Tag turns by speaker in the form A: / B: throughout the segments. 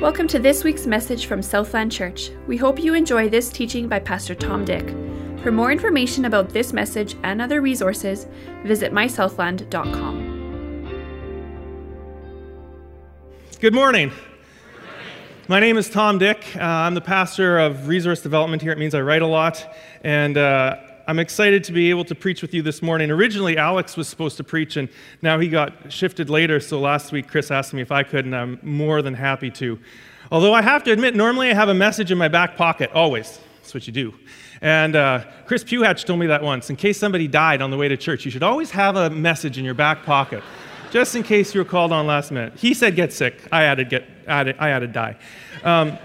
A: Welcome to this week's message from Southland Church. We hope you enjoy this teaching by Pastor Tom Dick. For more information about this message and other resources, visit mysouthland.com.
B: Good morning. My name is Tom Dick. Uh, I'm the pastor of resource development here. It means I write a lot. And uh, I'm excited to be able to preach with you this morning. Originally, Alex was supposed to preach, and now he got shifted later. So last week, Chris asked me if I could, and I'm more than happy to. Although I have to admit, normally I have a message in my back pocket, always. That's what you do. And uh, Chris Pewhatch told me that once. In case somebody died on the way to church, you should always have a message in your back pocket, just in case you were called on last minute. He said get sick. I added get added, I added die. Um,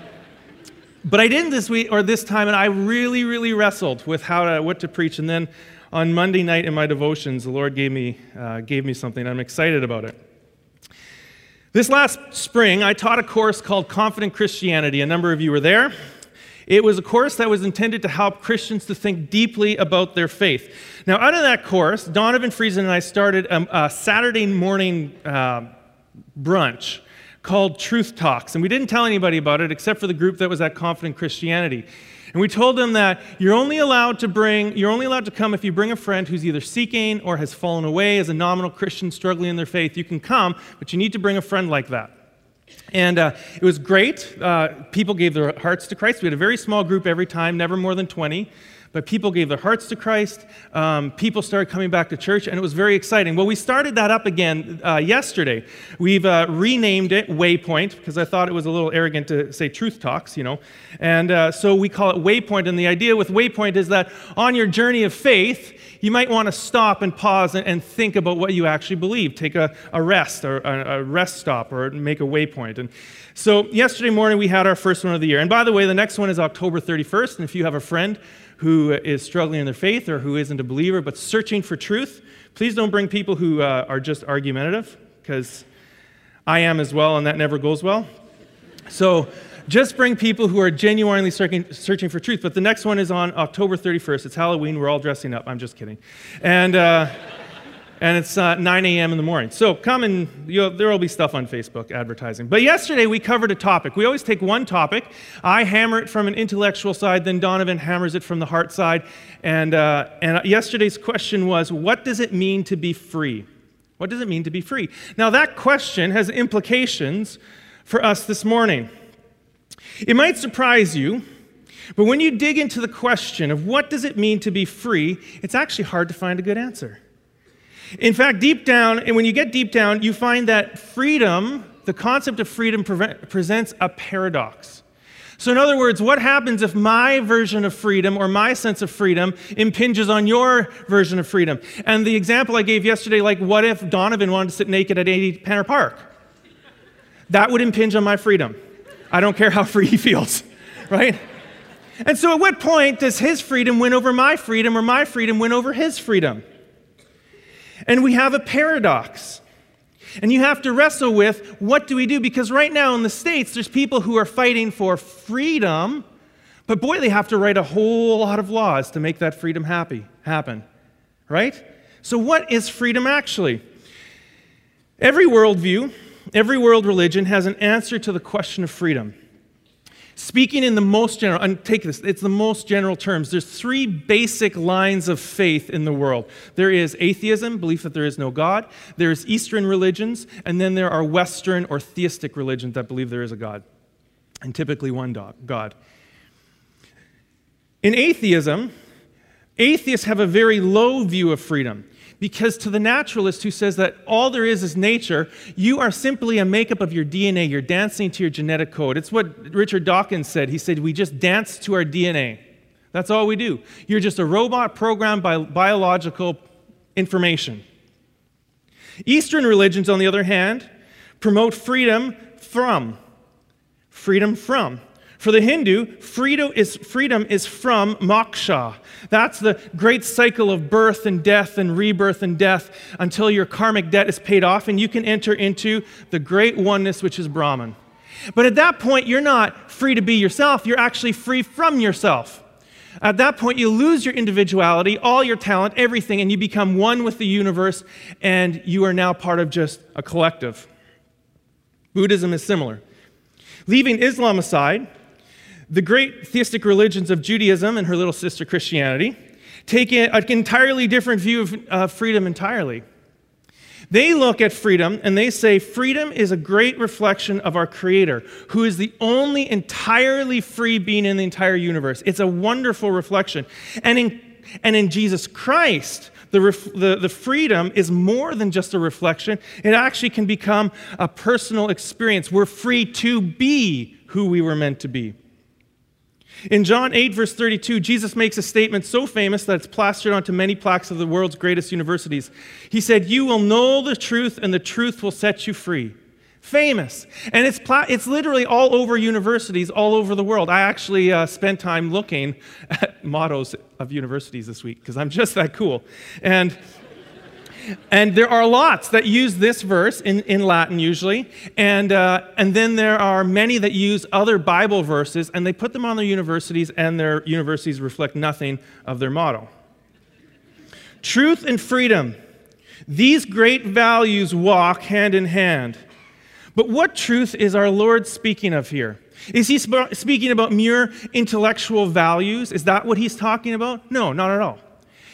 B: but I didn't this week or this time, and I really, really wrestled with how to, what to preach. And then on Monday night in my devotions, the Lord gave me, uh, gave me something. I'm excited about it. This last spring, I taught a course called Confident Christianity. A number of you were there. It was a course that was intended to help Christians to think deeply about their faith. Now, out of that course, Donovan Friesen and I started a, a Saturday morning uh, brunch called Truth Talks. And we didn't tell anybody about it except for the group that was at Confident Christianity. And we told them that you're only allowed to bring, you're only allowed to come if you bring a friend who's either seeking or has fallen away as a nominal Christian struggling in their faith. You can come, but you need to bring a friend like that. And uh, it was great. Uh, people gave their hearts to Christ. We had a very small group every time, never more than 20 but people gave their hearts to Christ. Um, people started coming back to church, and it was very exciting. Well, we started that up again uh, yesterday. We've uh, renamed it Waypoint because I thought it was a little arrogant to say Truth Talks, you know. And uh, so we call it Waypoint. And the idea with Waypoint is that on your journey of faith, you might want to stop and pause and, and think about what you actually believe. Take a, a rest or a, a rest stop or make a waypoint. And so yesterday morning, we had our first one of the year. And by the way, the next one is October 31st. And if you have a friend who is struggling in their faith or who isn't a believer but searching for truth, please don't bring people who uh, are just argumentative, because I am as well, and that never goes well. So just bring people who are genuinely searching, for truth. But the next one is on October 31st. It's Halloween. We're all dressing up. I'm just kidding. And. Uh, and it's uh, 9 a.m. in the morning. So come and there will be stuff on Facebook advertising. But yesterday we covered a topic. We always take one topic. I hammer it from an intellectual side, then Donovan hammers it from the heart side. And, uh, and yesterday's question was what does it mean to be free? What does it mean to be free? Now, that question has implications for us this morning. It might surprise you, but when you dig into the question of what does it mean to be free, it's actually hard to find a good answer. In fact, deep down, and when you get deep down, you find that freedom, the concept of freedom, pre- presents a paradox. So, in other words, what happens if my version of freedom or my sense of freedom impinges on your version of freedom? And the example I gave yesterday, like, what if Donovan wanted to sit naked at A.D. Penner Park? That would impinge on my freedom. I don't care how free he feels, right? And so, at what point does his freedom win over my freedom or my freedom win over his freedom? And we have a paradox. And you have to wrestle with what do we do? Because right now in the States, there's people who are fighting for freedom, but boy, they have to write a whole lot of laws to make that freedom happy, happen. Right? So, what is freedom actually? Every worldview, every world religion has an answer to the question of freedom. Speaking in the most general, and take this, it's the most general terms. There's three basic lines of faith in the world. There is atheism, belief that there is no God. There's Eastern religions, and then there are Western or theistic religions that believe there is a God, and typically one God. In atheism, atheists have a very low view of freedom. Because to the naturalist who says that all there is is nature, you are simply a makeup of your DNA. You're dancing to your genetic code. It's what Richard Dawkins said. He said, We just dance to our DNA. That's all we do. You're just a robot programmed by biological information. Eastern religions, on the other hand, promote freedom from. Freedom from. For the Hindu, freedom is, freedom is from moksha. That's the great cycle of birth and death and rebirth and death until your karmic debt is paid off and you can enter into the great oneness, which is Brahman. But at that point, you're not free to be yourself, you're actually free from yourself. At that point, you lose your individuality, all your talent, everything, and you become one with the universe, and you are now part of just a collective. Buddhism is similar. Leaving Islam aside, the great theistic religions of Judaism and her little sister Christianity take an entirely different view of uh, freedom entirely. They look at freedom and they say freedom is a great reflection of our Creator, who is the only entirely free being in the entire universe. It's a wonderful reflection. And in, and in Jesus Christ, the, ref, the, the freedom is more than just a reflection, it actually can become a personal experience. We're free to be who we were meant to be. In John 8, verse 32, Jesus makes a statement so famous that it's plastered onto many plaques of the world's greatest universities. He said, You will know the truth, and the truth will set you free. Famous. And it's, pla- it's literally all over universities all over the world. I actually uh, spent time looking at mottos of universities this week because I'm just that cool. And and there are lots that use this verse in, in Latin usually. And, uh, and then there are many that use other Bible verses and they put them on their universities, and their universities reflect nothing of their model. Truth and freedom. These great values walk hand in hand. But what truth is our Lord speaking of here? Is he sp- speaking about mere intellectual values? Is that what he's talking about? No, not at all.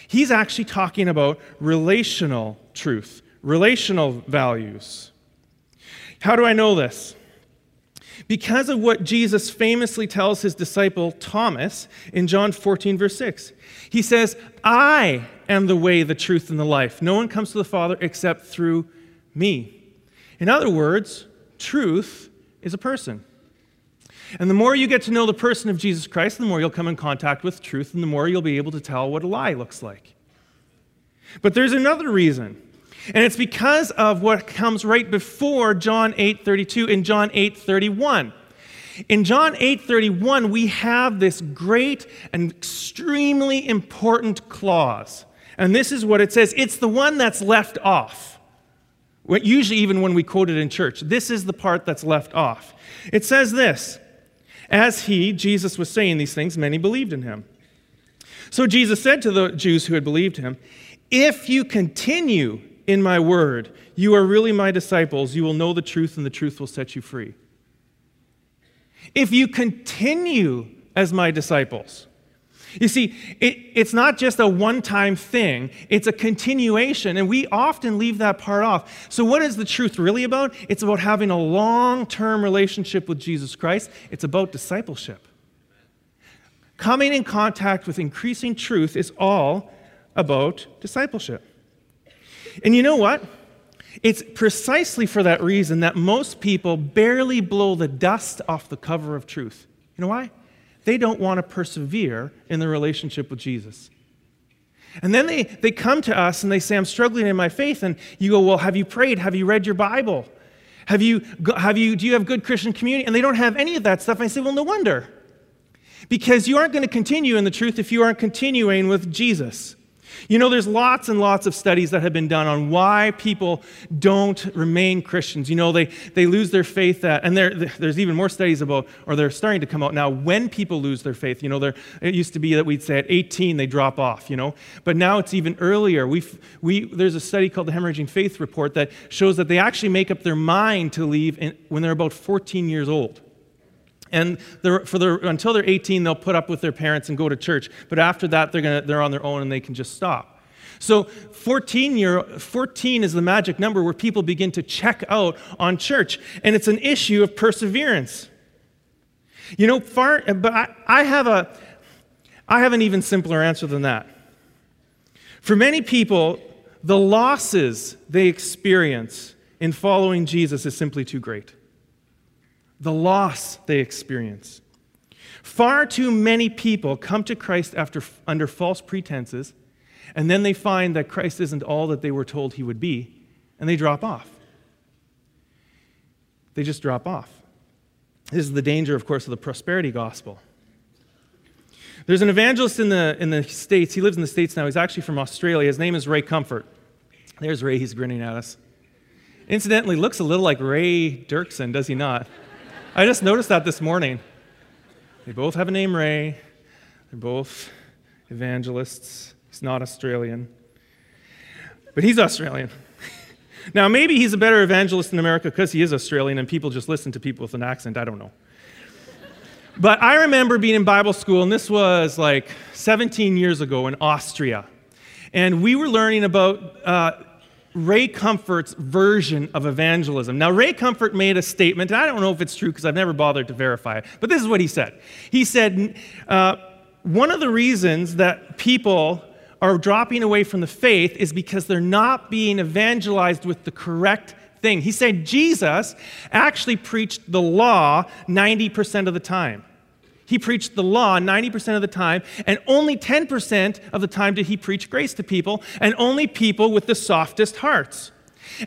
B: He's actually talking about relational truth, relational values. How do I know this? Because of what Jesus famously tells his disciple Thomas in John 14, verse 6. He says, I am the way, the truth, and the life. No one comes to the Father except through me. In other words, truth is a person. And the more you get to know the person of Jesus Christ, the more you'll come in contact with truth, and the more you'll be able to tell what a lie looks like. But there's another reason. And it's because of what comes right before John 8:32 and John 8:31. In John 8:31 we have this great and extremely important clause. And this is what it says. It's the one that's left off. Usually even when we quote it in church, this is the part that's left off. It says this: as he, Jesus, was saying these things, many believed in him. So Jesus said to the Jews who had believed him, If you continue in my word, you are really my disciples. You will know the truth, and the truth will set you free. If you continue as my disciples, you see, it, it's not just a one time thing, it's a continuation, and we often leave that part off. So, what is the truth really about? It's about having a long term relationship with Jesus Christ, it's about discipleship. Coming in contact with increasing truth is all about discipleship. And you know what? It's precisely for that reason that most people barely blow the dust off the cover of truth. You know why? They don't want to persevere in their relationship with Jesus. And then they, they come to us and they say, I'm struggling in my faith. And you go, Well, have you prayed? Have you read your Bible? Have you, have you, do you have good Christian community? And they don't have any of that stuff. I say, Well, no wonder. Because you aren't going to continue in the truth if you aren't continuing with Jesus. You know, there's lots and lots of studies that have been done on why people don't remain Christians. You know, they, they lose their faith, at, and there, there's even more studies about, or they're starting to come out now, when people lose their faith. You know, there, it used to be that we'd say at 18 they drop off, you know, but now it's even earlier. we we, there's a study called the Hemorrhaging Faith Report that shows that they actually make up their mind to leave in, when they're about 14 years old. And for their, until they're 18, they'll put up with their parents and go to church. But after that, they're, gonna, they're on their own and they can just stop. So 14, year, 14 is the magic number where people begin to check out on church. And it's an issue of perseverance. You know, far, but I, I, have a, I have an even simpler answer than that. For many people, the losses they experience in following Jesus is simply too great the loss they experience. Far too many people come to Christ after, under false pretenses, and then they find that Christ isn't all that they were told he would be, and they drop off. They just drop off. This is the danger, of course, of the prosperity gospel. There's an evangelist in the, in the States. He lives in the States now. He's actually from Australia. His name is Ray Comfort. There's Ray. He's grinning at us. Incidentally, looks a little like Ray Dirksen, does he not? I just noticed that this morning. They both have a name Ray. They're both evangelists. He's not Australian, but he's Australian. Now, maybe he's a better evangelist in America because he is Australian and people just listen to people with an accent. I don't know. But I remember being in Bible school, and this was like 17 years ago in Austria. And we were learning about uh, Ray Comfort's version of evangelism. Now, Ray Comfort made a statement, and I don't know if it's true because I've never bothered to verify it, but this is what he said. He said, uh, One of the reasons that people are dropping away from the faith is because they're not being evangelized with the correct thing. He said Jesus actually preached the law 90% of the time. He preached the law 90% of the time, and only 10% of the time did he preach grace to people, and only people with the softest hearts.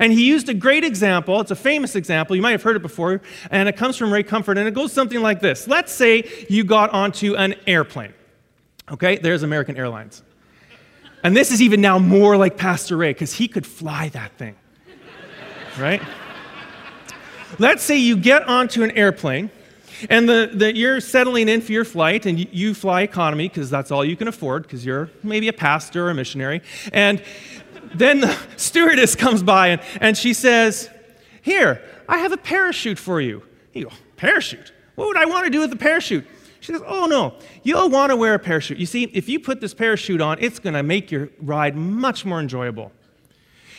B: And he used a great example. It's a famous example. You might have heard it before, and it comes from Ray Comfort, and it goes something like this. Let's say you got onto an airplane. Okay, there's American Airlines. And this is even now more like Pastor Ray, because he could fly that thing. Right? Let's say you get onto an airplane and the, the, you're settling in for your flight, and you, you fly economy because that's all you can afford because you're maybe a pastor or a missionary. And then the stewardess comes by and, and she says, Here, I have a parachute for you. You go, Parachute? What would I want to do with a parachute? She says, Oh, no, you'll want to wear a parachute. You see, if you put this parachute on, it's going to make your ride much more enjoyable.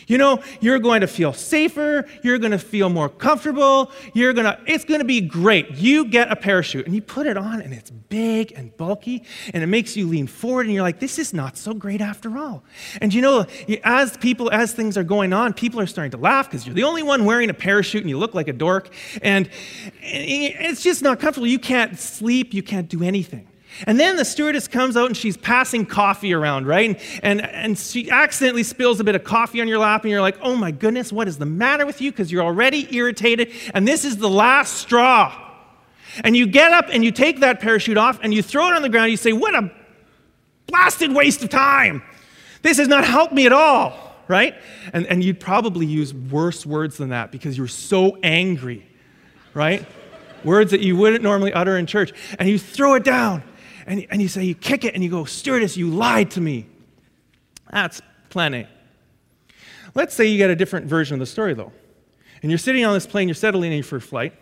B: You know, you're going to feel safer, you're going to feel more comfortable, you're going to it's going to be great. You get a parachute and you put it on and it's big and bulky and it makes you lean forward and you're like this is not so great after all. And you know, as people as things are going on, people are starting to laugh because you're the only one wearing a parachute and you look like a dork and it's just not comfortable. You can't sleep, you can't do anything. And then the stewardess comes out and she's passing coffee around, right? And, and, and she accidentally spills a bit of coffee on your lap, and you're like, oh my goodness, what is the matter with you? Because you're already irritated, and this is the last straw. And you get up and you take that parachute off and you throw it on the ground. And you say, what a blasted waste of time. This has not helped me at all, right? And, and you'd probably use worse words than that because you're so angry, right? words that you wouldn't normally utter in church. And you throw it down and, and you say, you kick it, and you go, Stewardess, you lied to me. That's plenty. Let's say you get a different version of the story, though. And you're sitting on this plane, you're settling in for a flight,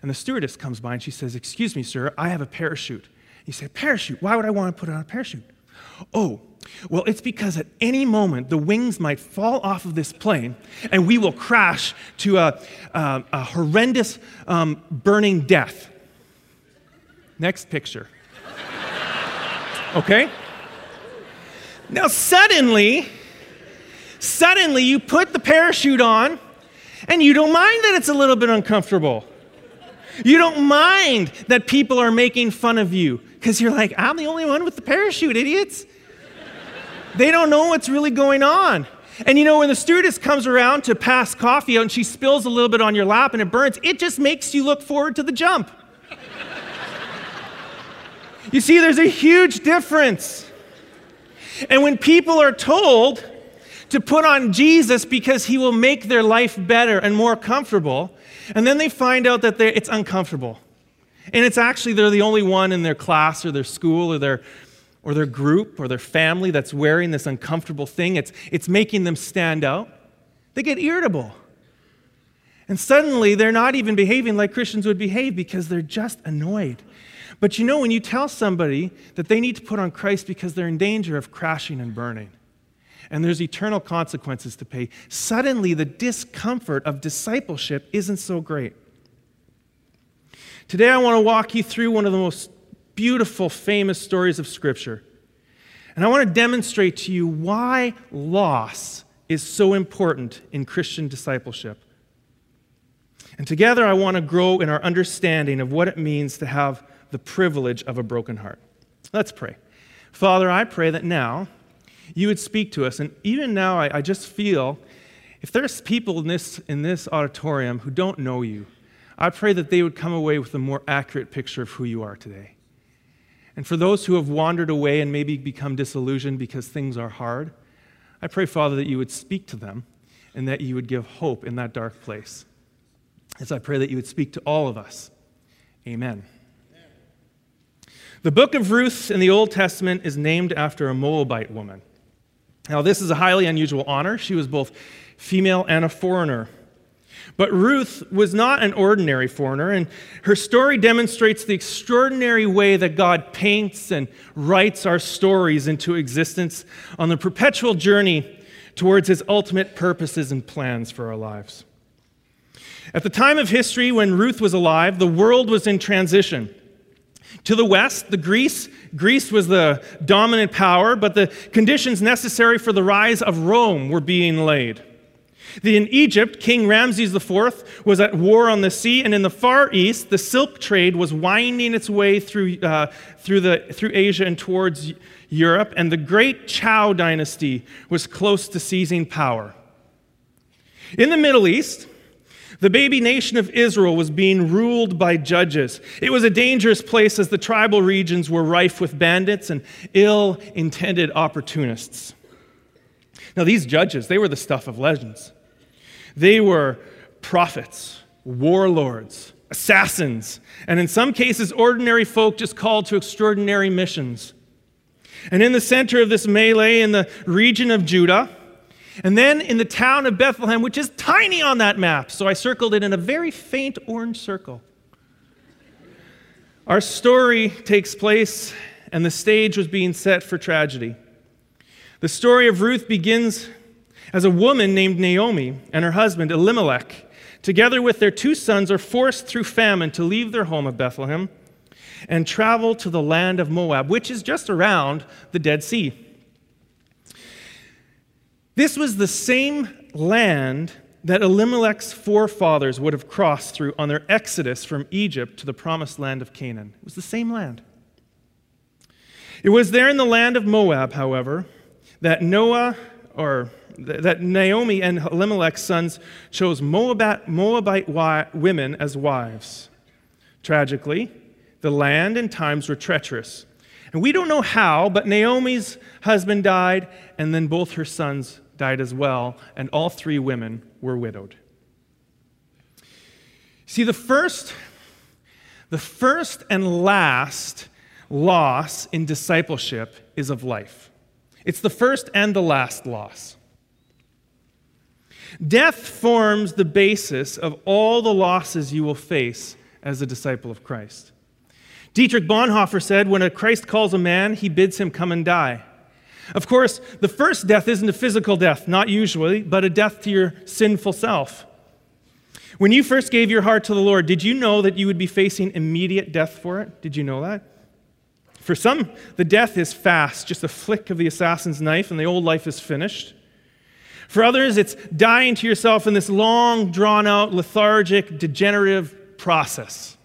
B: and the stewardess comes by and she says, Excuse me, sir, I have a parachute. You say, Parachute? Why would I want to put on a parachute? Oh, well, it's because at any moment the wings might fall off of this plane and we will crash to a, a, a horrendous um, burning death. Next picture. Okay? Now, suddenly, suddenly you put the parachute on and you don't mind that it's a little bit uncomfortable. You don't mind that people are making fun of you because you're like, I'm the only one with the parachute, idiots. they don't know what's really going on. And you know, when the stewardess comes around to pass coffee out and she spills a little bit on your lap and it burns, it just makes you look forward to the jump. You see, there's a huge difference. And when people are told to put on Jesus because he will make their life better and more comfortable, and then they find out that it's uncomfortable. And it's actually they're the only one in their class or their school or their, or their group or their family that's wearing this uncomfortable thing. It's, it's making them stand out. They get irritable. And suddenly they're not even behaving like Christians would behave because they're just annoyed. But you know, when you tell somebody that they need to put on Christ because they're in danger of crashing and burning, and there's eternal consequences to pay, suddenly the discomfort of discipleship isn't so great. Today, I want to walk you through one of the most beautiful, famous stories of Scripture. And I want to demonstrate to you why loss is so important in Christian discipleship. And together, I want to grow in our understanding of what it means to have the privilege of a broken heart. Let's pray. Father, I pray that now you would speak to us. And even now, I, I just feel if there's people in this, in this auditorium who don't know you, I pray that they would come away with a more accurate picture of who you are today. And for those who have wandered away and maybe become disillusioned because things are hard, I pray, Father, that you would speak to them and that you would give hope in that dark place. As I pray that you would speak to all of us. Amen. The book of Ruth in the Old Testament is named after a Moabite woman. Now, this is a highly unusual honor. She was both female and a foreigner. But Ruth was not an ordinary foreigner, and her story demonstrates the extraordinary way that God paints and writes our stories into existence on the perpetual journey towards his ultimate purposes and plans for our lives. At the time of history when Ruth was alive, the world was in transition. To the west, the Greece, Greece was the dominant power, but the conditions necessary for the rise of Rome were being laid. In Egypt, King Ramses IV was at war on the sea, and in the Far East, the silk trade was winding its way through, uh, through, the, through Asia and towards Europe, and the great Zhou dynasty was close to seizing power. In the Middle East, the baby nation of Israel was being ruled by judges. It was a dangerous place as the tribal regions were rife with bandits and ill intended opportunists. Now, these judges, they were the stuff of legends. They were prophets, warlords, assassins, and in some cases, ordinary folk just called to extraordinary missions. And in the center of this melee in the region of Judah, and then in the town of Bethlehem, which is tiny on that map, so I circled it in a very faint orange circle. Our story takes place, and the stage was being set for tragedy. The story of Ruth begins as a woman named Naomi and her husband Elimelech, together with their two sons, are forced through famine to leave their home of Bethlehem and travel to the land of Moab, which is just around the Dead Sea. This was the same land that Elimelech's forefathers would have crossed through on their exodus from Egypt to the promised land of Canaan. It was the same land. It was there in the land of Moab, however, that Noah or that Naomi and Elimelech's sons chose Moabite, Moabite women as wives. Tragically, the land and times were treacherous. And we don't know how, but Naomi's husband died, and then both her sons died as well, and all three women were widowed. See, the first, the first and last loss in discipleship is of life. It's the first and the last loss. Death forms the basis of all the losses you will face as a disciple of Christ. Dietrich Bonhoeffer said, When a Christ calls a man, he bids him come and die. Of course, the first death isn't a physical death, not usually, but a death to your sinful self. When you first gave your heart to the Lord, did you know that you would be facing immediate death for it? Did you know that? For some, the death is fast, just a flick of the assassin's knife, and the old life is finished. For others, it's dying to yourself in this long, drawn out, lethargic, degenerative process.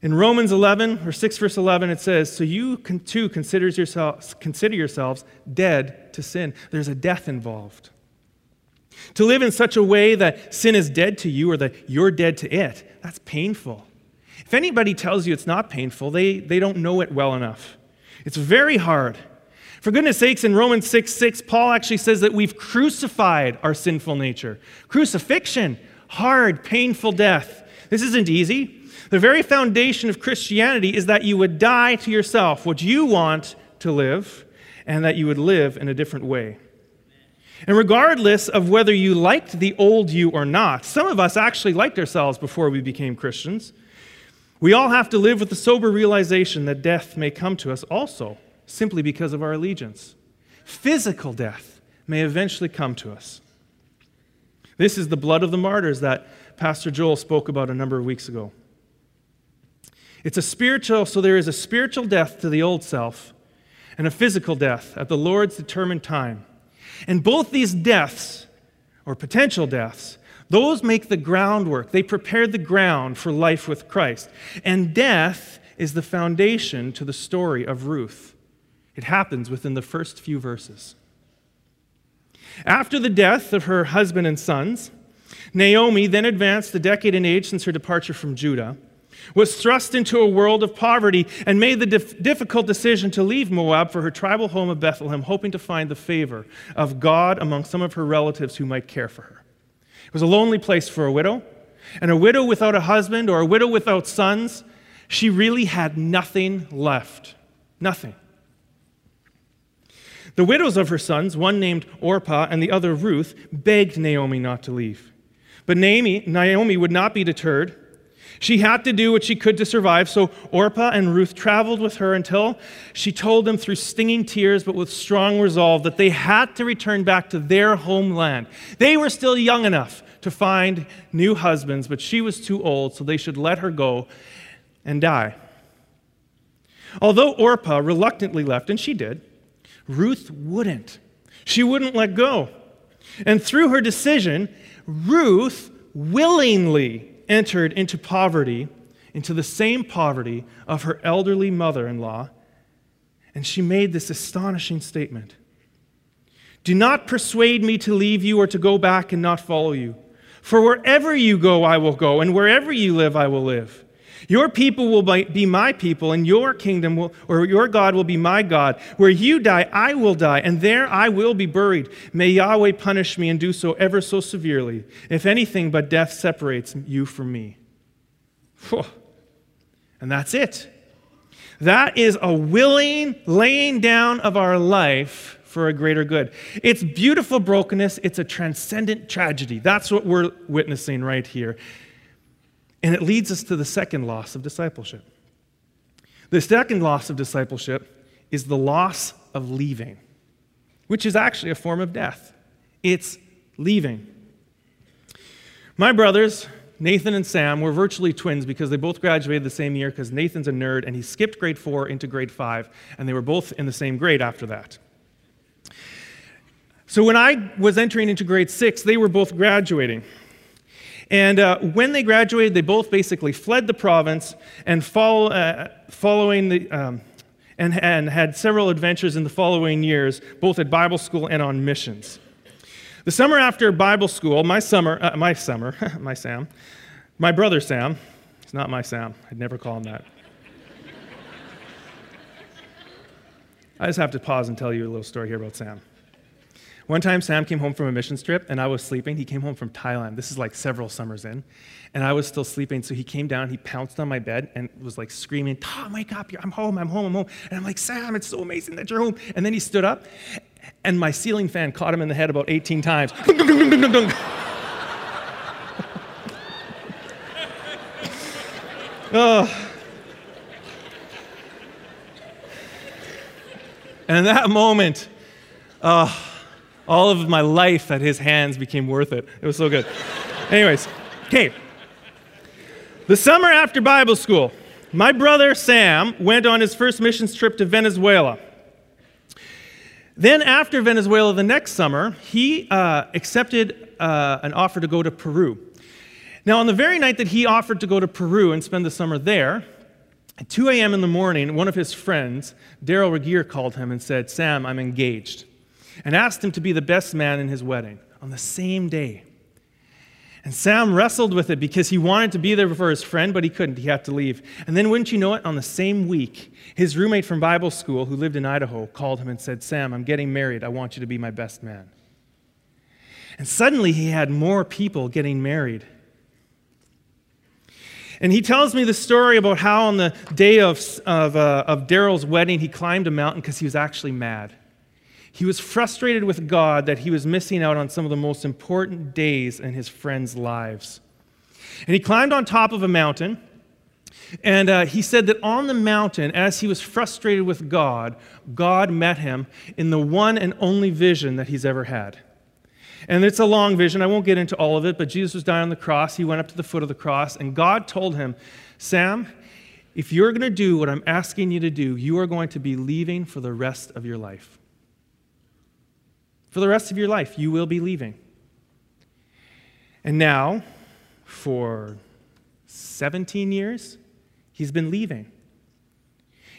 B: In Romans 11, or 6 verse 11, it says, So you too consider yourselves, consider yourselves dead to sin. There's a death involved. To live in such a way that sin is dead to you or that you're dead to it, that's painful. If anybody tells you it's not painful, they, they don't know it well enough. It's very hard. For goodness sakes, in Romans 6 6, Paul actually says that we've crucified our sinful nature. Crucifixion, hard, painful death. This isn't easy. The very foundation of Christianity is that you would die to yourself, what you want to live, and that you would live in a different way. And regardless of whether you liked the old you or not, some of us actually liked ourselves before we became Christians. We all have to live with the sober realization that death may come to us also, simply because of our allegiance. Physical death may eventually come to us. This is the blood of the martyrs that Pastor Joel spoke about a number of weeks ago. It's a spiritual, so there is a spiritual death to the old self and a physical death at the Lord's determined time. And both these deaths, or potential deaths, those make the groundwork. They prepare the ground for life with Christ. And death is the foundation to the story of Ruth. It happens within the first few verses. After the death of her husband and sons, Naomi then advanced a decade in age since her departure from Judah was thrust into a world of poverty and made the dif- difficult decision to leave Moab for her tribal home of Bethlehem, hoping to find the favor of God among some of her relatives who might care for her. It was a lonely place for a widow, and a widow without a husband or a widow without sons, she really had nothing left. Nothing. The widows of her sons, one named Orpah and the other Ruth, begged Naomi not to leave. But Naomi, Naomi would not be deterred. She had to do what she could to survive, so Orpah and Ruth traveled with her until she told them through stinging tears, but with strong resolve, that they had to return back to their homeland. They were still young enough to find new husbands, but she was too old, so they should let her go and die. Although Orpah reluctantly left, and she did, Ruth wouldn't. She wouldn't let go. And through her decision, Ruth willingly entered into poverty, into the same poverty of her elderly mother in law, and she made this astonishing statement Do not persuade me to leave you or to go back and not follow you. For wherever you go, I will go, and wherever you live, I will live. Your people will be my people, and your kingdom will, or your God will be my God. Where you die, I will die, and there I will be buried. May Yahweh punish me and do so ever so severely, if anything but death separates you from me. And that's it. That is a willing laying down of our life for a greater good. It's beautiful brokenness, it's a transcendent tragedy. That's what we're witnessing right here. And it leads us to the second loss of discipleship. The second loss of discipleship is the loss of leaving, which is actually a form of death. It's leaving. My brothers, Nathan and Sam, were virtually twins because they both graduated the same year because Nathan's a nerd and he skipped grade four into grade five, and they were both in the same grade after that. So when I was entering into grade six, they were both graduating. And uh, when they graduated, they both basically fled the province and follow, uh, following the, um, and, and had several adventures in the following years, both at Bible school and on missions. The summer after Bible school, my summer, uh, my summer, my Sam, my brother Sam, it's not my Sam, I'd never call him that. I just have to pause and tell you a little story here about Sam. One time, Sam came home from a mission trip, and I was sleeping. He came home from Thailand. This is like several summers in. And I was still sleeping, so he came down, he pounced on my bed, and was like screaming, Tom, wake up, I'm home, I'm home, I'm home. And I'm like, Sam, it's so amazing that you're home. And then he stood up, and my ceiling fan caught him in the head about 18 times. oh. And that moment, uh, all of my life at his hands became worth it. It was so good. Anyways, okay. The summer after Bible school, my brother Sam went on his first missions trip to Venezuela. Then, after Venezuela, the next summer, he uh, accepted uh, an offer to go to Peru. Now, on the very night that he offered to go to Peru and spend the summer there, at 2 a.m. in the morning, one of his friends, Daryl Regier, called him and said, Sam, I'm engaged and asked him to be the best man in his wedding on the same day. And Sam wrestled with it because he wanted to be there for his friend, but he couldn't. He had to leave. And then, wouldn't you know it, on the same week, his roommate from Bible school, who lived in Idaho, called him and said, Sam, I'm getting married. I want you to be my best man. And suddenly, he had more people getting married. And he tells me the story about how on the day of, of, uh, of Daryl's wedding, he climbed a mountain because he was actually mad. He was frustrated with God that he was missing out on some of the most important days in his friends' lives. And he climbed on top of a mountain. And uh, he said that on the mountain, as he was frustrated with God, God met him in the one and only vision that he's ever had. And it's a long vision. I won't get into all of it, but Jesus was dying on the cross. He went up to the foot of the cross, and God told him, Sam, if you're going to do what I'm asking you to do, you are going to be leaving for the rest of your life. For the rest of your life, you will be leaving. And now, for 17 years, he's been leaving.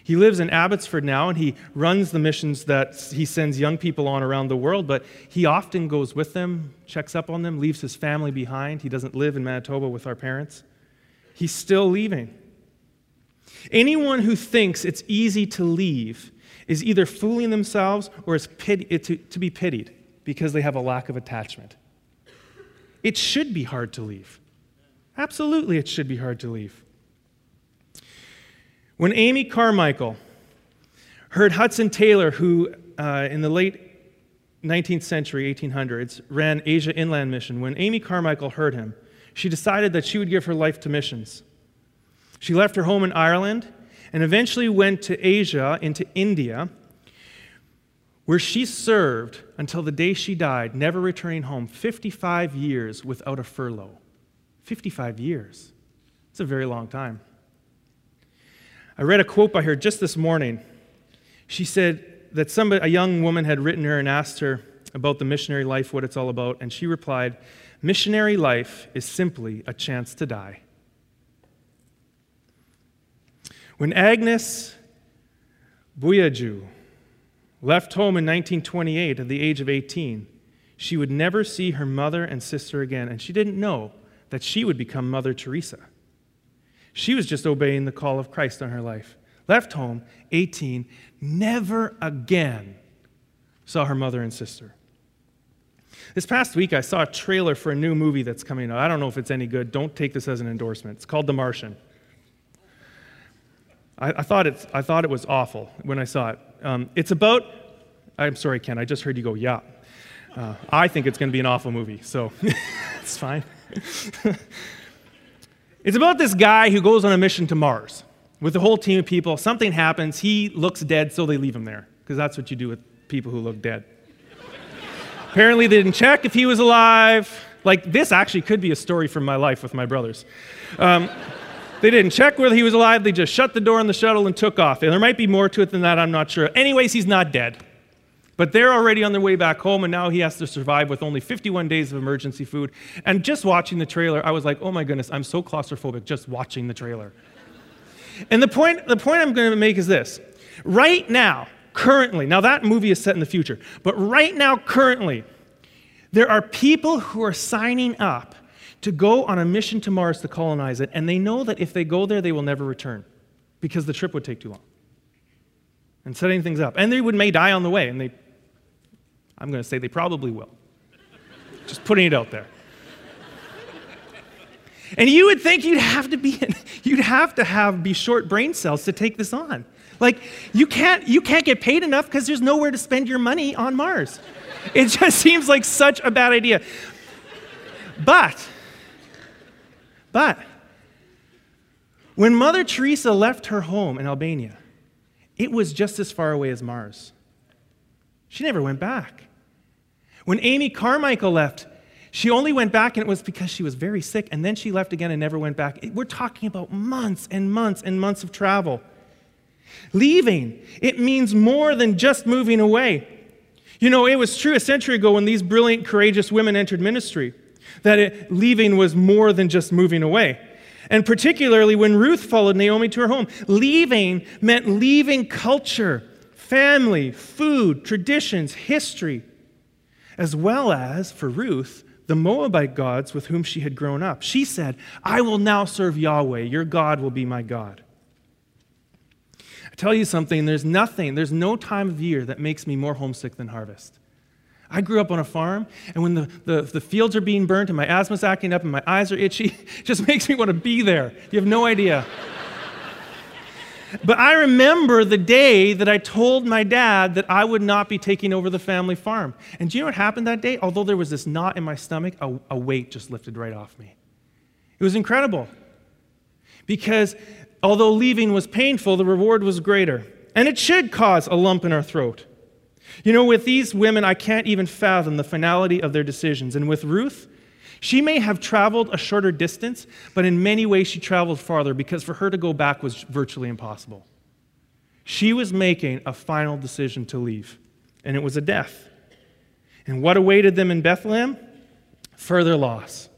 B: He lives in Abbotsford now and he runs the missions that he sends young people on around the world, but he often goes with them, checks up on them, leaves his family behind. He doesn't live in Manitoba with our parents. He's still leaving. Anyone who thinks it's easy to leave is either fooling themselves or is pity, to, to be pitied because they have a lack of attachment. It should be hard to leave. Absolutely, it should be hard to leave. When Amy Carmichael heard Hudson Taylor, who uh, in the late 19th century, 1800s, ran Asia Inland Mission. When Amy Carmichael heard him, she decided that she would give her life to missions. She left her home in Ireland and eventually went to Asia, into India, where she served until the day she died, never returning home, 55 years without a furlough. 55 years. It's a very long time. I read a quote by her just this morning. She said that somebody, a young woman had written her and asked her about the missionary life, what it's all about, and she replied, Missionary life is simply a chance to die. When Agnes Bojaxhiu left home in 1928 at the age of 18, she would never see her mother and sister again, and she didn't know that she would become Mother Teresa. She was just obeying the call of Christ on her life. Left home, 18, never again saw her mother and sister. This past week, I saw a trailer for a new movie that's coming out. I don't know if it's any good. Don't take this as an endorsement. It's called The Martian. I, I, thought, it's, I thought it was awful when I saw it. Um, it's about, I'm sorry, Ken, I just heard you go, yeah. Uh, I think it's going to be an awful movie, so it's fine. it's about this guy who goes on a mission to Mars with a whole team of people. Something happens, he looks dead, so they leave him there, because that's what you do with people who look dead. Apparently, they didn't check if he was alive. Like, this actually could be a story from my life with my brothers. Um, they didn't check whether he was alive. They just shut the door on the shuttle and took off. And there might be more to it than that, I'm not sure. Anyways, he's not dead. But they're already on their way back home, and now he has to survive with only 51 days of emergency food. And just watching the trailer, I was like, oh my goodness, I'm so claustrophobic just watching the trailer. and the point, the point I'm going to make is this right now, currently, now that movie is set in the future, but right now, currently, there are people who are signing up to go on a mission to Mars to colonize it, and they know that if they go there, they will never return because the trip would take too long. And setting things up. And they would may die on the way, and they, I'm going to say they probably will. Just putting it out there. And you would think you'd have to be, you'd have to have be short brain cells to take this on. Like you can't, you can't get paid enough because there's nowhere to spend your money on Mars. It just seems like such a bad idea. But but when Mother Teresa left her home in Albania, it was just as far away as Mars. She never went back. When Amy Carmichael left, she only went back and it was because she was very sick, and then she left again and never went back. We're talking about months and months and months of travel. Leaving, it means more than just moving away. You know, it was true a century ago when these brilliant, courageous women entered ministry that it, leaving was more than just moving away. And particularly when Ruth followed Naomi to her home, leaving meant leaving culture, family, food, traditions, history, as well as, for Ruth, the Moabite gods with whom she had grown up. She said, I will now serve Yahweh. Your God will be my God. I tell you something, there's nothing, there's no time of year that makes me more homesick than harvest. I grew up on a farm, and when the, the, the, fields are being burnt and my asthma's acting up and my eyes are itchy, it just makes me want to be there. You have no idea. but I remember the day that I told my dad that I would not be taking over the family farm. And do you know what happened that day? Although there was this knot in my stomach, a, a weight just lifted right off me. It was incredible. Because although leaving was painful, the reward was greater. And it should cause a lump in our throat. You know, with these women, I can't even fathom the finality of their decisions. And with Ruth, she may have traveled a shorter distance, but in many ways she traveled farther because for her to go back was virtually impossible. She was making a final decision to leave, and it was a death. And what awaited them in Bethlehem? Further loss.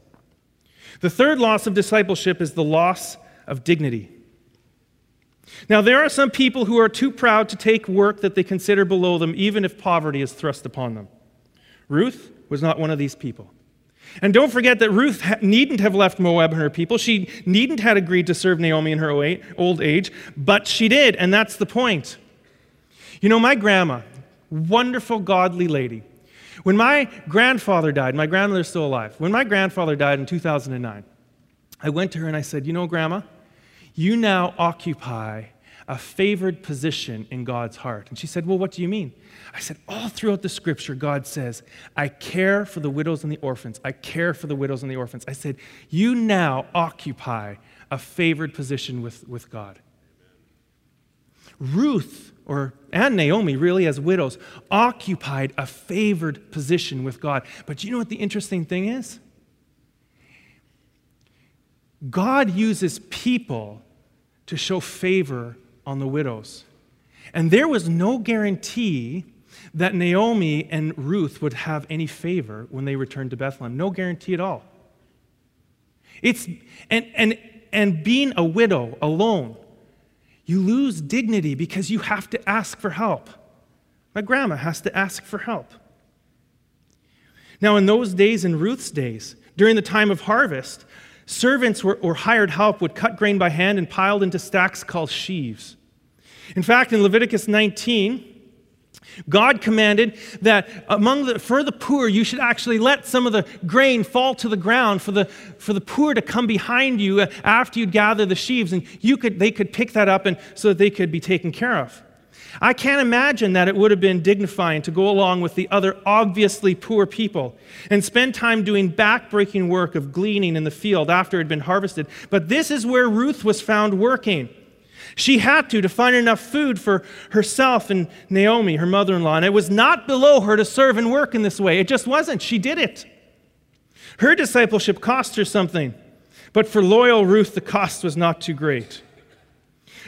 B: The third loss of discipleship is the loss of dignity. Now, there are some people who are too proud to take work that they consider below them, even if poverty is thrust upon them. Ruth was not one of these people. And don't forget that Ruth needn't have left Moab and her people. She needn't have agreed to serve Naomi in her old age, but she did, and that's the point. You know, my grandma, wonderful, godly lady, when my grandfather died, my grandmother's still alive, when my grandfather died in 2009, I went to her and I said, You know, Grandma, you now occupy a favored position in God's heart. And she said, Well, what do you mean? I said, All throughout the scripture, God says, I care for the widows and the orphans. I care for the widows and the orphans. I said, You now occupy a favored position with, with God. Ruth, or and Naomi, really, as widows, occupied a favored position with God. But you know what the interesting thing is? God uses people to show favor on the widows. And there was no guarantee that Naomi and Ruth would have any favor when they returned to Bethlehem. No guarantee at all. It's, and, and, and being a widow alone, you lose dignity because you have to ask for help. My grandma has to ask for help. Now, in those days, in Ruth's days, during the time of harvest, servants were, or hired help would cut grain by hand and piled into stacks called sheaves. In fact, in Leviticus 19, God commanded that among the, for the poor, you should actually let some of the grain fall to the ground for the, for the poor to come behind you uh, after you'd gather the sheaves, and you could, they could pick that up and, so that they could be taken care of. I can't imagine that it would have been dignifying to go along with the other obviously poor people and spend time doing backbreaking work of gleaning in the field after it had been harvested. But this is where Ruth was found working. She had to to find enough food for herself and Naomi, her mother in law. And it was not below her to serve and work in this way. It just wasn't. She did it. Her discipleship cost her something. But for loyal Ruth, the cost was not too great.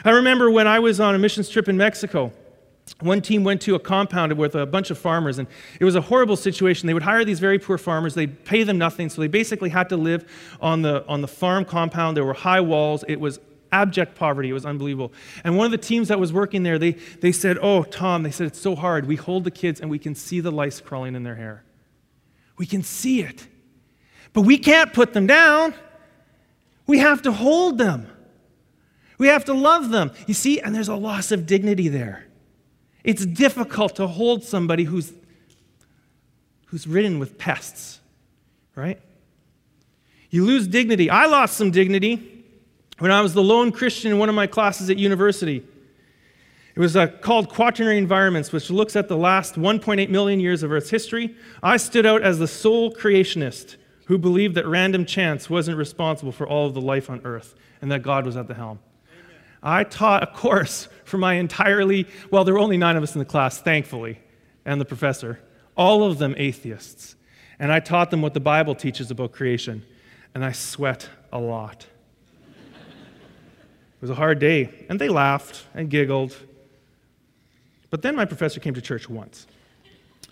B: I remember when I was on a missions trip in Mexico. One team went to a compound with a bunch of farmers, and it was a horrible situation. They would hire these very poor farmers, they'd pay them nothing, so they basically had to live on the, on the farm compound. There were high walls, it was abject poverty. It was unbelievable. And one of the teams that was working there, they, they said, Oh, Tom, they said, it's so hard. We hold the kids and we can see the lice crawling in their hair. We can see it. But we can't put them down. We have to hold them. We have to love them. You see, and there's a loss of dignity there. It's difficult to hold somebody who's, who's ridden with pests, right? You lose dignity. I lost some dignity when I was the lone Christian in one of my classes at university. It was uh, called Quaternary Environments, which looks at the last 1.8 million years of Earth's history. I stood out as the sole creationist who believed that random chance wasn't responsible for all of the life on Earth and that God was at the helm. I taught a course for my entirely, well, there were only nine of us in the class, thankfully, and the professor, all of them atheists. And I taught them what the Bible teaches about creation, and I sweat a lot it was a hard day, and they laughed and giggled. But then my professor came to church once.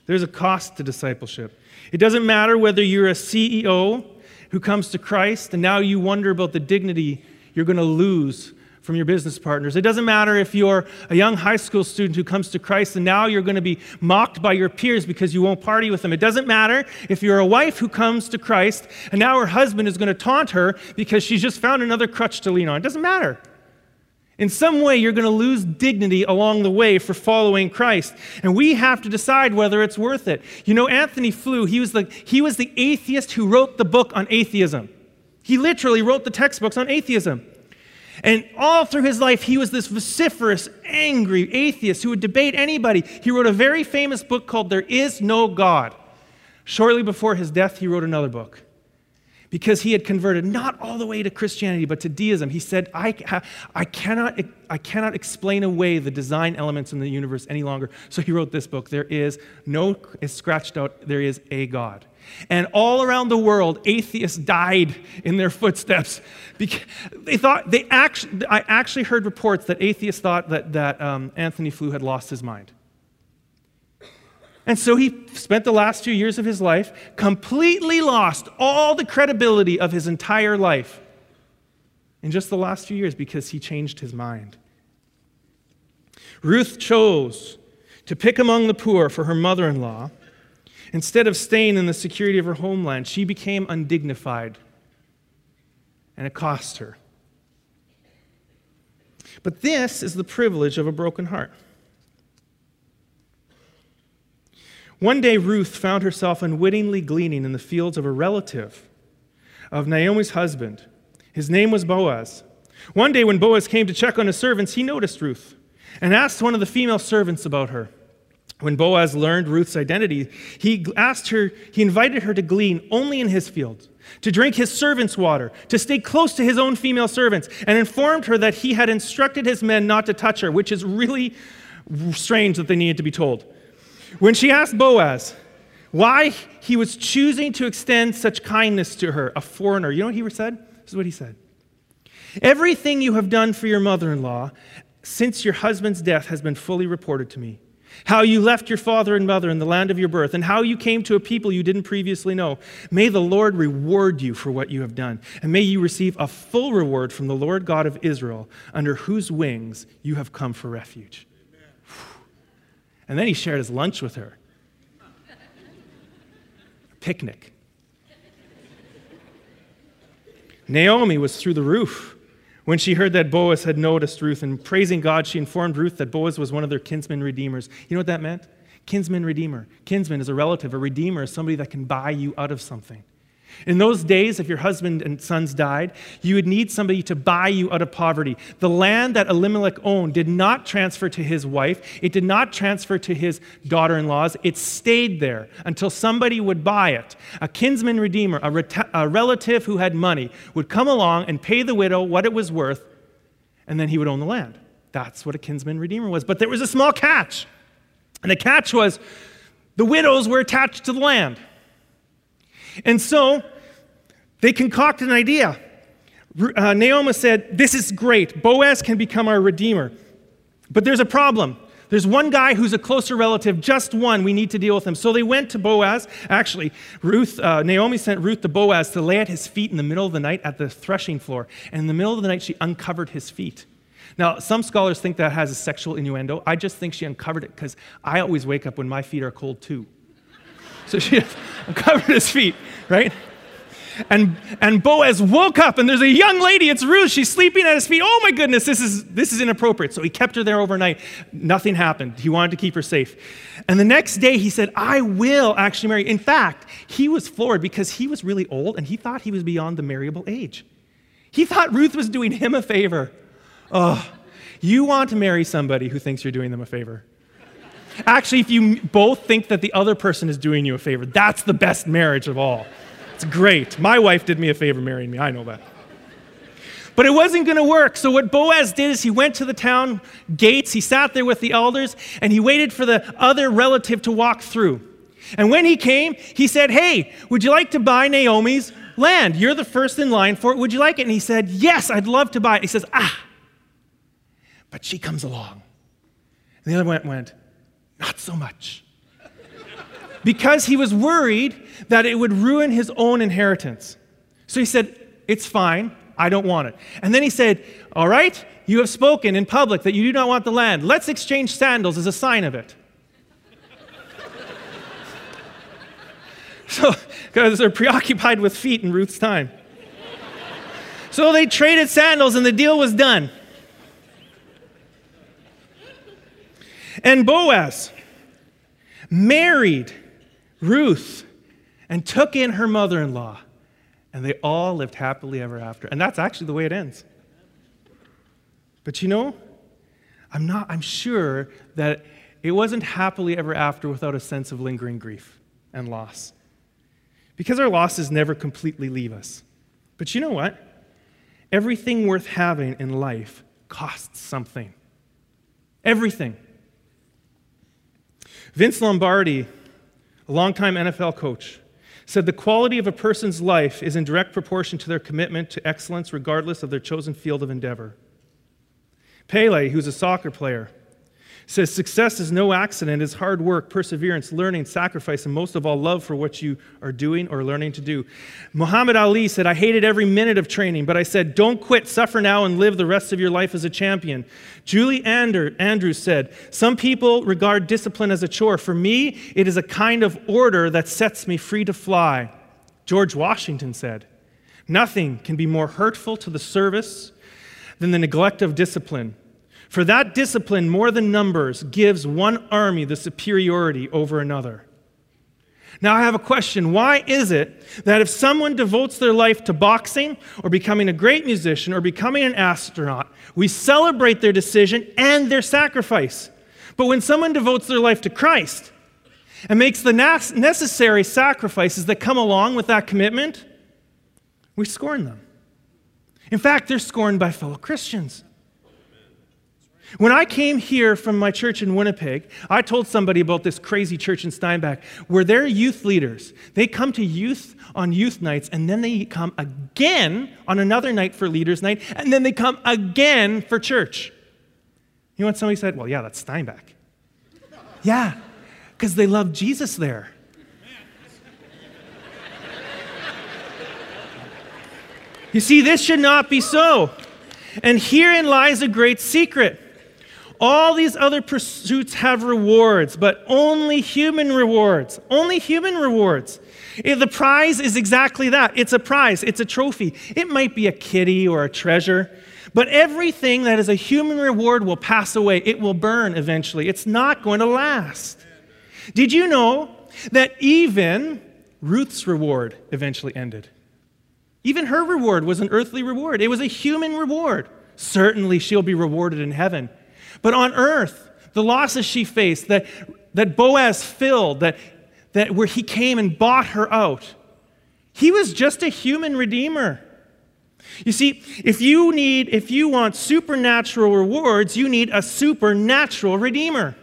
B: There's a cost to discipleship. It doesn't matter whether you're a CEO who comes to Christ and now you wonder about the dignity you're going to lose from your business partners. It doesn't matter if you're a young high school student who comes to Christ and now you're going to be mocked by your peers because you won't party with them. It doesn't matter if you're a wife who comes to Christ and now her husband is going to taunt her because she's just found another crutch to lean on. It doesn't matter. In some way, you're going to lose dignity along the way for following Christ. And we have to decide whether it's worth it. You know, Antony Flew, he was the, he was the atheist who wrote the book on atheism. He literally wrote the textbooks on atheism. And all through his life, he was this vociferous, angry atheist who would debate anybody. He wrote a very famous book called There Is No God. Shortly before his death, he wrote another book because he had converted not all the way to Christianity, but to deism. He said, I, I, cannot, I cannot explain away the design elements in the universe any longer. So he wrote this book. There is no, it's scratched out, there is a God. And all around the world, atheists died in their footsteps. They thought, they actually, I actually heard reports that atheists thought that, that um, Antony Flew had lost his mind. And so he spent the last few years of his life completely lost all the credibility of his entire life in just the last few years because he changed his mind. Ruth chose to pick among the poor for her mother in law. Instead of staying in the security of her homeland, she became undignified, and it cost her. But this is the privilege of a broken heart. One day, Ruth found herself unwittingly gleaning in the fields of a relative of Naomi's husband. His name was Boaz. One day, when Boaz came to check on his servants, he noticed Ruth and asked one of the female servants about her. When Boaz learned Ruth's identity, he asked her, he invited her to glean only in his fields, to drink his servants' water, to stay close to his own female servants, and informed her that he had instructed his men not to touch her, which is really strange that they needed to be told. When she asked Boaz why he was choosing to extend such kindness to her, a foreigner, you know what he said? This is what he said Everything you have done for your mother in law since your husband's death has been fully reported to me. How you left your father and mother in the land of your birth, and how you came to a people you didn't previously know. May the Lord reward you for what you have done, and may you receive a full reward from the Lord God of Israel, under whose wings you have come for refuge. And then he shared his lunch with her. A picnic. Naomi was through the roof when she heard that Boaz had noticed Ruth and praising God, she informed Ruth that Boaz was one of their kinsman redeemers. You know what that meant? Kinsman redeemer. Kinsman is a relative, a redeemer is somebody that can buy you out of something. In those days, if your husband and sons died, you would need somebody to buy you out of poverty. The land that Elimelech owned did not transfer to his wife, it did not transfer to his daughter in laws. It stayed there until somebody would buy it. A kinsman redeemer, a, a relative who had money, would come along and pay the widow what it was worth, and then he would own the land. That's what a kinsman redeemer was. But there was a small catch. And the catch was the widows were attached to the land. And so they concocted an idea. Uh, Naomi said, This is great. Boaz can become our redeemer. But there's a problem. There's one guy who's a closer relative, just one. We need to deal with him. So they went to Boaz. Actually, Ruth, uh, Naomi sent Ruth to Boaz to lay at his feet in the middle of the night at the threshing floor. And in the middle of the night, she uncovered his feet. Now, some scholars think that has a sexual innuendo. I just think she uncovered it because I always wake up when my feet are cold too. So she covered his feet, right? And, and Boaz woke up, and there's a young lady, it's Ruth, she's sleeping at his feet. Oh my goodness, this is, this is inappropriate. So he kept her there overnight. Nothing happened. He wanted to keep her safe. And the next day, he said, I will actually marry. In fact, he was floored because he was really old and he thought he was beyond the marriable age. He thought Ruth was doing him a favor. Oh, you want to marry somebody who thinks you're doing them a favor. Actually, if you both think that the other person is doing you a favor, that's the best marriage of all. It's great. My wife did me a favor marrying me. I know that. But it wasn't going to work. So, what Boaz did is he went to the town gates, he sat there with the elders, and he waited for the other relative to walk through. And when he came, he said, Hey, would you like to buy Naomi's land? You're the first in line for it. Would you like it? And he said, Yes, I'd love to buy it. He says, Ah, but she comes along. And the other went, went not so much. because he was worried that it would ruin his own inheritance. So he said, It's fine. I don't want it. And then he said, All right, you have spoken in public that you do not want the land. Let's exchange sandals as a sign of it. so, because they're preoccupied with feet in Ruth's time. So they traded sandals and the deal was done. And Boaz married Ruth and took in her mother in law. And they all lived happily ever after. And that's actually the way it ends. But you know, I'm not, I'm sure that it wasn't happily ever after without a sense of lingering grief and loss. Because our losses never completely leave us. But you know what? Everything worth having in life costs something. Everything. Vince Lombardi, a longtime NFL coach, said the quality of a person's life is in direct proportion to their commitment to excellence, regardless of their chosen field of endeavor. Pele, who's a soccer player, says success is no accident, it's hard work, perseverance, learning, sacrifice, and most of all, love for what you are doing or learning to do. Muhammad Ali said, I hated every minute of training, but I said, don't quit, suffer now, and live the rest of your life as a champion. Julie Ander, Andrews said, Some people regard discipline as a chore. For me, it is a kind of order that sets me free to fly. George Washington said, Nothing can be more hurtful to the service than the neglect of discipline. For that discipline, more than numbers, gives one army the superiority over another. Now, I have a question. Why is it that if someone devotes their life to boxing or becoming a great musician or becoming an astronaut, we celebrate their decision and their sacrifice? But when someone devotes their life to Christ and makes the necessary sacrifices that come along with that commitment, we scorn them. In fact, they're scorned by fellow Christians. When I came here from my church in Winnipeg, I told somebody about this crazy church in Steinbach where their youth leaders, they come to youth on youth nights and then they come again on another night for leaders night and then they come again for church. You know what somebody said? Well, yeah, that's Steinbach. yeah, because they love Jesus there. You see, this should not be so. And herein lies a great secret. All these other pursuits have rewards, but only human rewards. Only human rewards. The prize is exactly that it's a prize, it's a trophy. It might be a kitty or a treasure, but everything that is a human reward will pass away. It will burn eventually. It's not going to last. Did you know that even Ruth's reward eventually ended? Even her reward was an earthly reward, it was a human reward. Certainly, she'll be rewarded in heaven. But on earth, the losses she faced, that, that Boaz filled, that, that where he came and bought her out, he was just a human redeemer. You see, if you need, if you want supernatural rewards, you need a supernatural redeemer.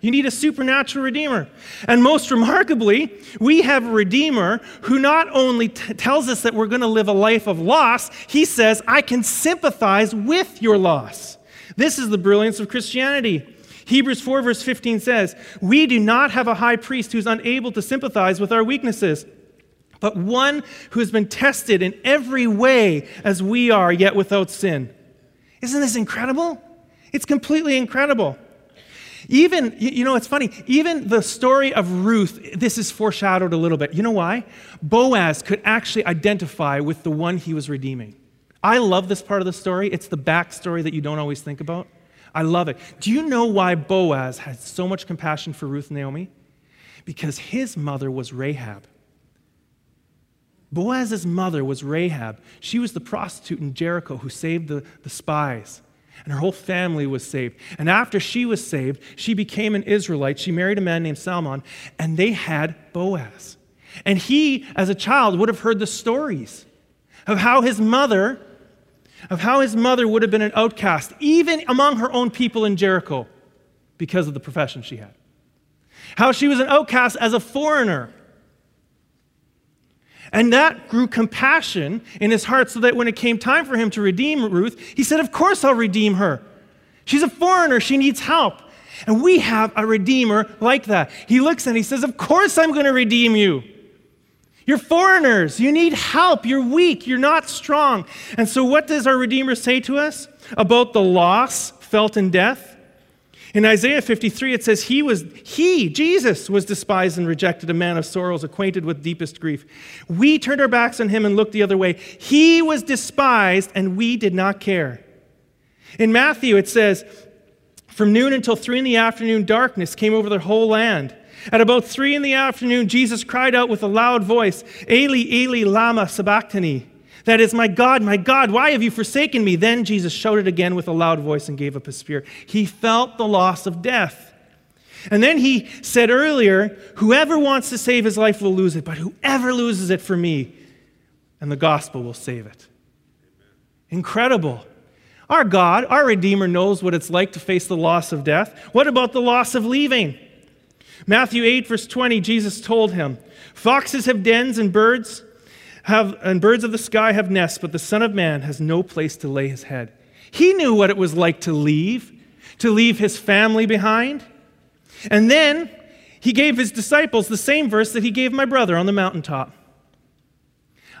B: You need a supernatural redeemer. And most remarkably, we have a redeemer who not only t- tells us that we're going to live a life of loss, he says, I can sympathize with your loss. This is the brilliance of Christianity. Hebrews 4, verse 15 says, We do not have a high priest who's unable to sympathize with our weaknesses, but one who has been tested in every way as we are, yet without sin. Isn't this incredible? It's completely incredible. Even, you know, it's funny, even the story of Ruth, this is foreshadowed a little bit. You know why? Boaz could actually identify with the one he was redeeming. I love this part of the story. It's the backstory that you don't always think about. I love it. Do you know why Boaz had so much compassion for Ruth and Naomi? Because his mother was Rahab. Boaz's mother was Rahab. She was the prostitute in Jericho who saved the, the spies and her whole family was saved. And after she was saved, she became an Israelite. She married a man named Salmon, and they had Boaz. And he, as a child, would have heard the stories of how his mother, of how his mother would have been an outcast, even among her own people in Jericho, because of the profession she had. How she was an outcast as a foreigner and that grew compassion in his heart so that when it came time for him to redeem Ruth, he said, Of course I'll redeem her. She's a foreigner, she needs help. And we have a redeemer like that. He looks and he says, Of course I'm going to redeem you. You're foreigners. You need help. You're weak. You're not strong. And so, what does our Redeemer say to us about the loss felt in death? In Isaiah 53, it says, He was, He, Jesus, was despised and rejected, a man of sorrows, acquainted with deepest grief. We turned our backs on him and looked the other way. He was despised, and we did not care. In Matthew, it says, From noon until three in the afternoon, darkness came over the whole land. At about three in the afternoon, Jesus cried out with a loud voice, Eli, Eli, Lama Sabachthani. That is, my God, my God, why have you forsaken me? Then Jesus shouted again with a loud voice and gave up his spirit. He felt the loss of death. And then he said earlier, Whoever wants to save his life will lose it, but whoever loses it for me, and the gospel will save it. Incredible. Our God, our Redeemer, knows what it's like to face the loss of death. What about the loss of leaving? Matthew 8, verse 20, Jesus told him, Foxes have dens and birds have, and birds of the sky have nests, but the Son of Man has no place to lay his head. He knew what it was like to leave, to leave his family behind. And then he gave his disciples the same verse that he gave my brother on the mountaintop.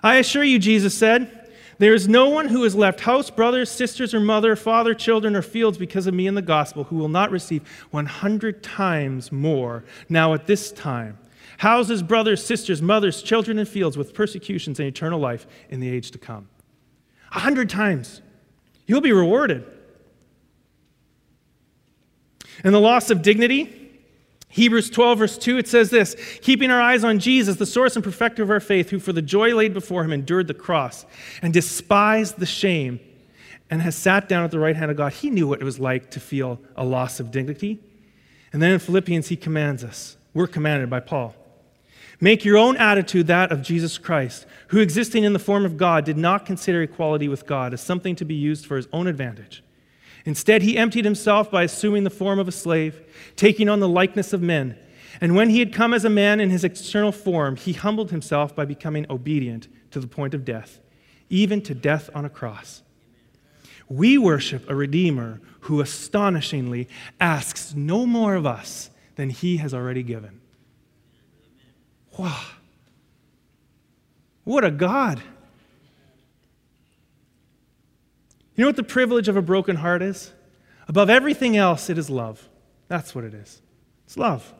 B: I assure you, Jesus said, there is no one who has left house, brothers, sisters, or mother, father, children, or fields because of me and the gospel who will not receive 100 times more now at this time houses, brothers, sisters, mothers, children, and fields with persecutions and eternal life in the age to come. A hundred times. You'll be rewarded. And the loss of dignity, Hebrews 12, verse 2, it says this Keeping our eyes on Jesus, the source and perfecter of our faith, who for the joy laid before him endured the cross and despised the shame and has sat down at the right hand of God. He knew what it was like to feel a loss of dignity. And then in Philippians, he commands us. We're commanded by Paul. Make your own attitude that of Jesus Christ, who existing in the form of God did not consider equality with God as something to be used for his own advantage. Instead, he emptied himself by assuming the form of a slave, taking on the likeness of men. And when he had come as a man in his external form, he humbled himself by becoming obedient to the point of death, even to death on a cross. We worship a Redeemer who astonishingly asks no more of us than he has already given. Wow. What a God! You know what the privilege of a broken heart is? Above everything else, it is love. That's what it is. It's love.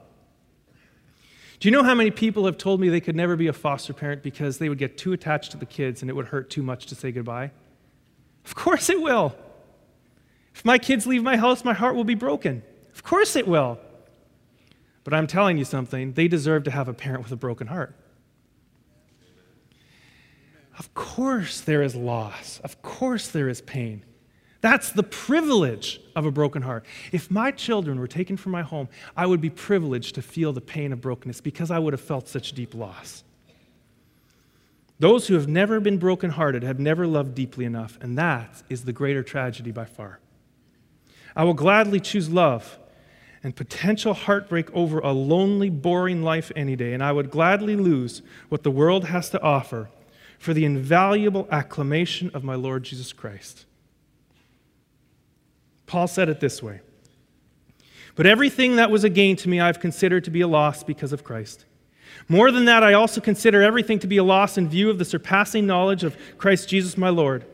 B: Do you know how many people have told me they could never be a foster parent because they would get too attached to the kids and it would hurt too much to say goodbye? Of course it will. If my kids leave my house, my heart will be broken. Of course it will. But I'm telling you something, they deserve to have a parent with a broken heart. Of course, there is loss. Of course, there is pain. That's the privilege of a broken heart. If my children were taken from my home, I would be privileged to feel the pain of brokenness because I would have felt such deep loss. Those who have never been brokenhearted have never loved deeply enough, and that is the greater tragedy by far. I will gladly choose love and potential heartbreak over a lonely, boring life any day, and I would gladly lose what the world has to offer for the invaluable acclamation of my Lord Jesus Christ. Paul said it this way But everything that was a gain to me I've considered to be a loss because of Christ. More than that, I also consider everything to be a loss in view of the surpassing knowledge of Christ Jesus my Lord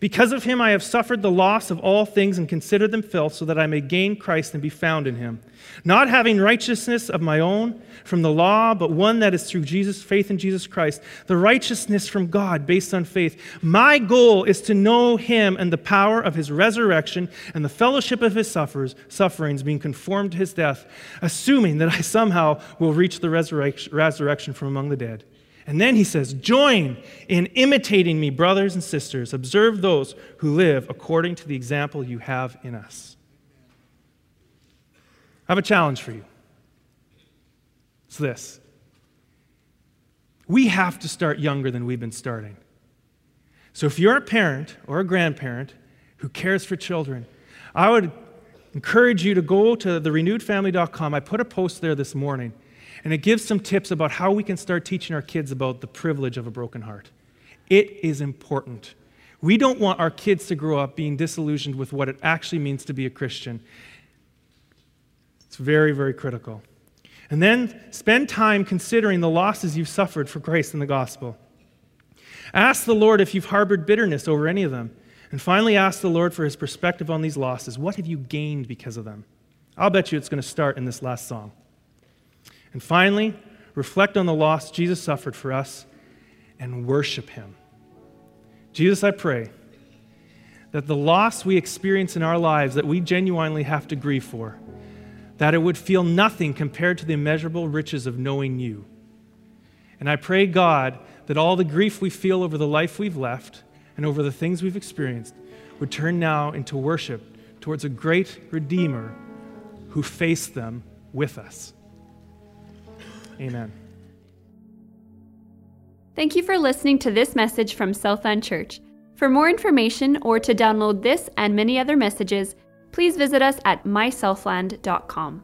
B: because of him, I have suffered the loss of all things and consider them filth, so that I may gain Christ and be found in him. Not having righteousness of my own from the law, but one that is through Jesus, faith in Jesus Christ, the righteousness from God based on faith. My goal is to know him and the power of his resurrection and the fellowship of his suffers, sufferings, being conformed to his death, assuming that I somehow will reach the resurrection, resurrection from among the dead. And then he says, Join in imitating me, brothers and sisters. Observe those who live according to the example you have in us. I have a challenge for you. It's this we have to start younger than we've been starting. So if you're a parent or a grandparent who cares for children, I would encourage you to go to therenewedfamily.com. I put a post there this morning and it gives some tips about how we can start teaching our kids about the privilege of a broken heart. It is important. We don't want our kids to grow up being disillusioned with what it actually means to be a Christian. It's very, very critical. And then spend time considering the losses you've suffered for Christ in the gospel. Ask the Lord if you've harbored bitterness over any of them. And finally, ask the Lord for his perspective on these losses. What have you gained because of them? I'll bet you it's going to start in this last song. And finally, reflect on the loss Jesus suffered for us and worship him. Jesus, I pray that the loss we experience in our lives that we genuinely have to grieve for, that it would feel nothing compared to the immeasurable riches of knowing you. And I pray, God, that all the grief we feel over the life we've left and over the things we've experienced would turn now into worship towards a great Redeemer who faced them with us. Amen.
A: Thank you for listening to this message from Southland Church. For more information or to download this and many other messages, please visit us at mysouthland.com.